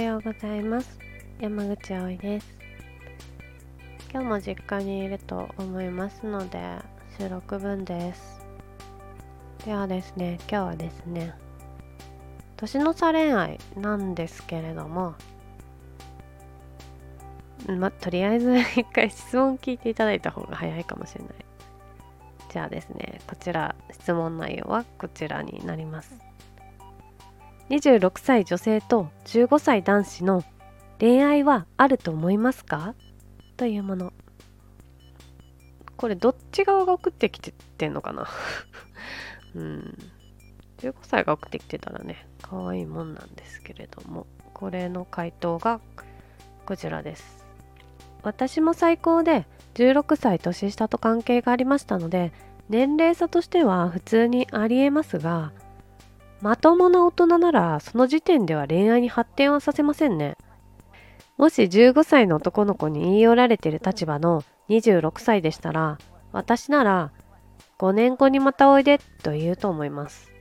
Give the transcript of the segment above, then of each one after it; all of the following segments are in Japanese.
ようございます。山口葵です。今日も実家にいると思いますので収録分です。ではですね今日はですね年の差恋愛なんですけれどもまとりあえず 一回質問聞いていただいた方が早いかもしれない。じゃあですねこちら質問内容はこちらになります。26歳女性と15歳男子の恋愛はあると思いますか？というもの。これどっち側が送ってきてってんのかな？うん。15歳が送ってきてたらね可愛いもんなんですけれども。これの回答がこちらです。私も最高で16歳年下と関係がありましたので年齢差としては普通にありえますがまともな大人ならその時点では恋愛に発展はさせませんね。もし15歳の男の子に言い寄られてる立場の26歳でしたら私なら5年後にまたおいでと言うと思います。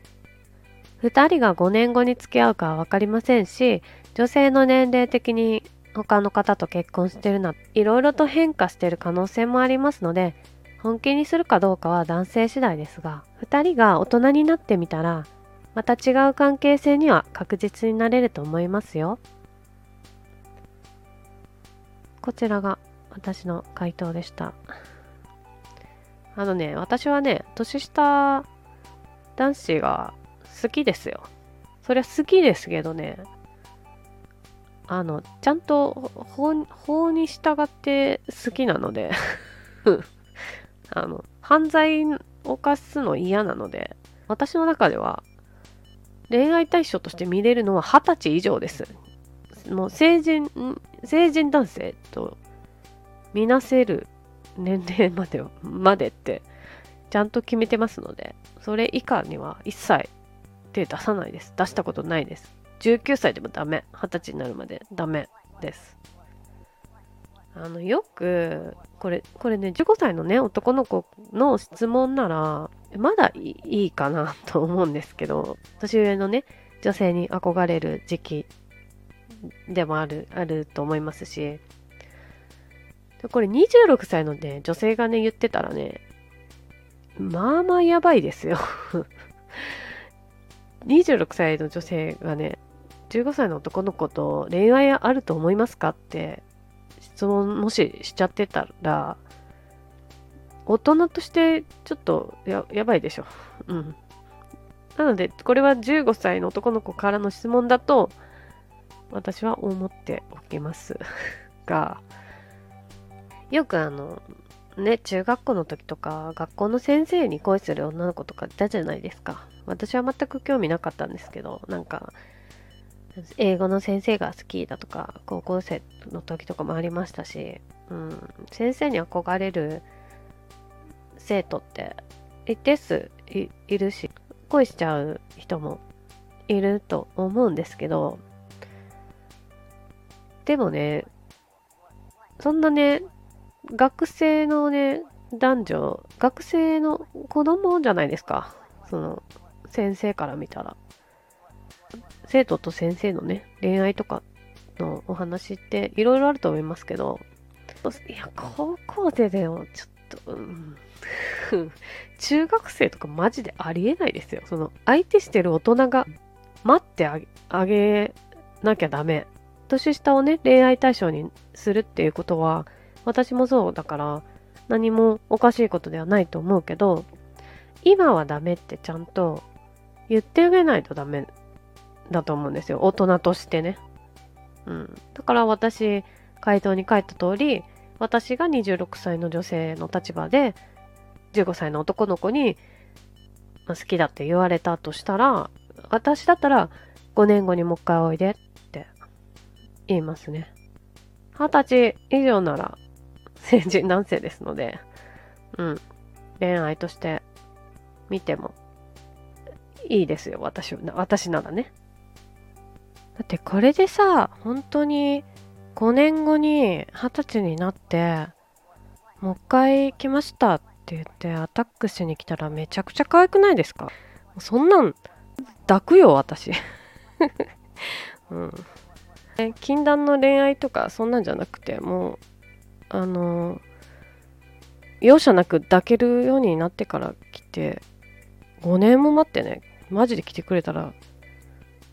2人が5年後に付き合うかは分かりませんし女性の年齢的に他の方と結婚してるないろいろと変化してる可能性もありますので本気にするかどうかは男性次第ですが2人が大人になってみたらまた違う関係性には確実になれると思いますよ。こちらが私の回答でした。あのね、私はね、年下男子が好きですよ。そりゃ好きですけどね、あの、ちゃんと法法に従って好きなので あの、犯罪を犯すの嫌なので、私の中では恋愛対象として見れるのは二十歳以上です。もう成人、成人男性と見なせる年齢までまでってちゃんと決めてますので、それ以下には一切手出さないです。出したことないです。19歳でもダメ。二十歳になるまでダメです。あの、よく、これ、これね、15歳のね、男の子の質問なら、まだいいかなと思うんですけど、年上のね、女性に憧れる時期でもある、あると思いますし、これ26歳のね、女性がね、言ってたらね、まあまあやばいですよ。26歳の女性がね、15歳の男の子と恋愛あると思いますかって質問もししちゃってたら、大人としてちょっとややばいでしょ。うん。なので、これは15歳の男の子からの質問だと、私は思っておきます が、よくあの、ね、中学校の時とか、学校の先生に恋する女の子とかいたじゃないですか。私は全く興味なかったんですけど、なんか、英語の先生が好きだとか、高校生の時とかもありましたし、うん、先生に憧れる生徒って一定数いるし恋しちゃう人もいると思うんですけどでもねそんなね学生のね男女学生の子供じゃないですか。その先生から見たら。生徒と先生のね恋愛とかのお話っていろいろあると思いますけどいや高校生でもちょっと、うん、中学生とかマジでありえないですよ。その相手してる大人が待ってあげなきゃダメ。年下をね、恋愛対象にするっていうことは、私もそうだから何もおかしいことではないと思うけど、今はダメってちゃんと言ってあげないとダメだと思うんですよ。大人としてね。うん。だから私、回答に書いた通り、私が26歳の女性の立場で15歳の男の子に、好きだって言われたとしたら、私だったら5年後にもう一回おいでって言いますね。二十歳以上なら成人男性ですので、うん。恋愛として見てもいいですよ、私私ならね。だってこれでさ、本当に5年後に二十歳になって、もう一回来ましたって言ってアタックしに来たらめちゃくちゃ可愛くないですか？そんなん抱くよ私。うん。禁断の恋愛とかそんなんじゃなくてもうあの容赦なく抱けるようになってから来て5年も待ってねマジで来てくれたら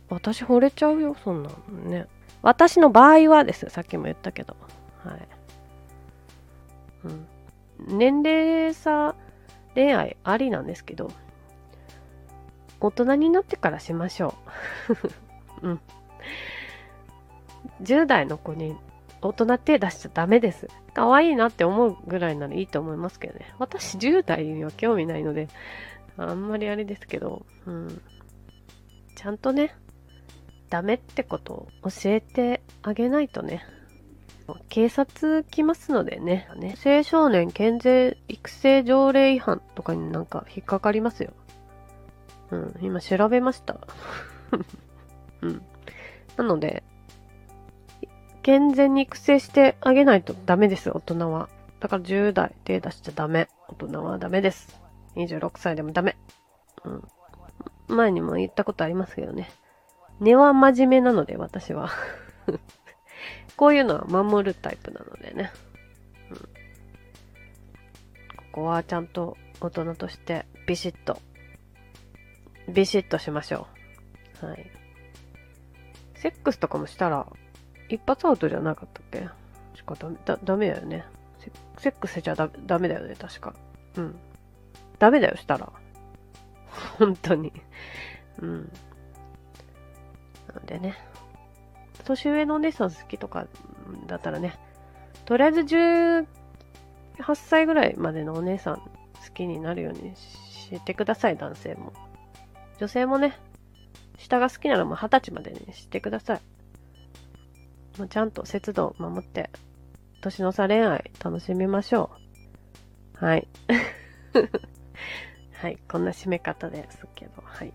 私惚れちゃうよそんなんね。私の場合はですさっきも言ったけどはい、うん、年齢差恋愛ありなんですけど大人になってからしましょう うん10代の子に大人手出しちゃダメです。可愛いなって思うぐらいならいいと思いますけどね。私10代には興味ないので、あんまりあれですけど、うん。ちゃんとね、ダメってことを教えてあげないとね。警察来ますのでね。青少年健全育成条例違反とかになんか引っかかりますよ。うん、今調べました。うん。なので、健全に育成してあげないとダメです、大人は。だから10代手出しちゃダメ。大人はダメです。26歳でもダメ。うん。前にも言ったことありますけどね。根は真面目なので、私は。こういうのは守るタイプなのでね。うん。ここはちゃんと大人としてビシッと、ビシッとしましょう。はい。セックスとかもしたら一発アウトじゃなかったっけ？しかダメだダメだよねセ。ックスしちゃダダメだよね、確か。うん。ダメだよ、したら。本当に。うん。なんでね。年上のお姉さん好きとかだったらね、とりあえず18歳ぐらいまでのお姉さん好きになるようにしてください、男性も。女性もね、下が好きならもう20歳までにしてください。まあ、ちゃんと節度を守って、年の差恋愛楽しみましょう。はい。はい、こんな締め方ですけど、はい。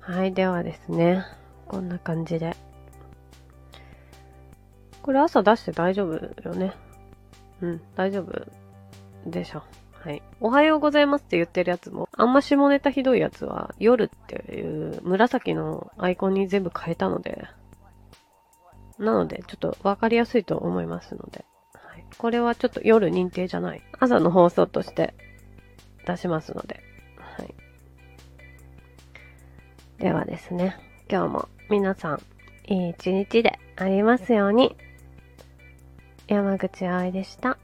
はい、ではですね、こんな感じで。これ朝出して大丈夫よね？うん、大丈夫でしょ。はい。おはようございますって言ってるやつも、あんま下ネタひどいやつは、夜っていう紫のアイコンに全部変えたので、なので、ちょっとわかりやすいと思いますので、はい、これはちょっと夜認定じゃない。朝の放送として出しますので、はい。ではですね、今日も皆さん、いい一日でありますように。山口愛でした。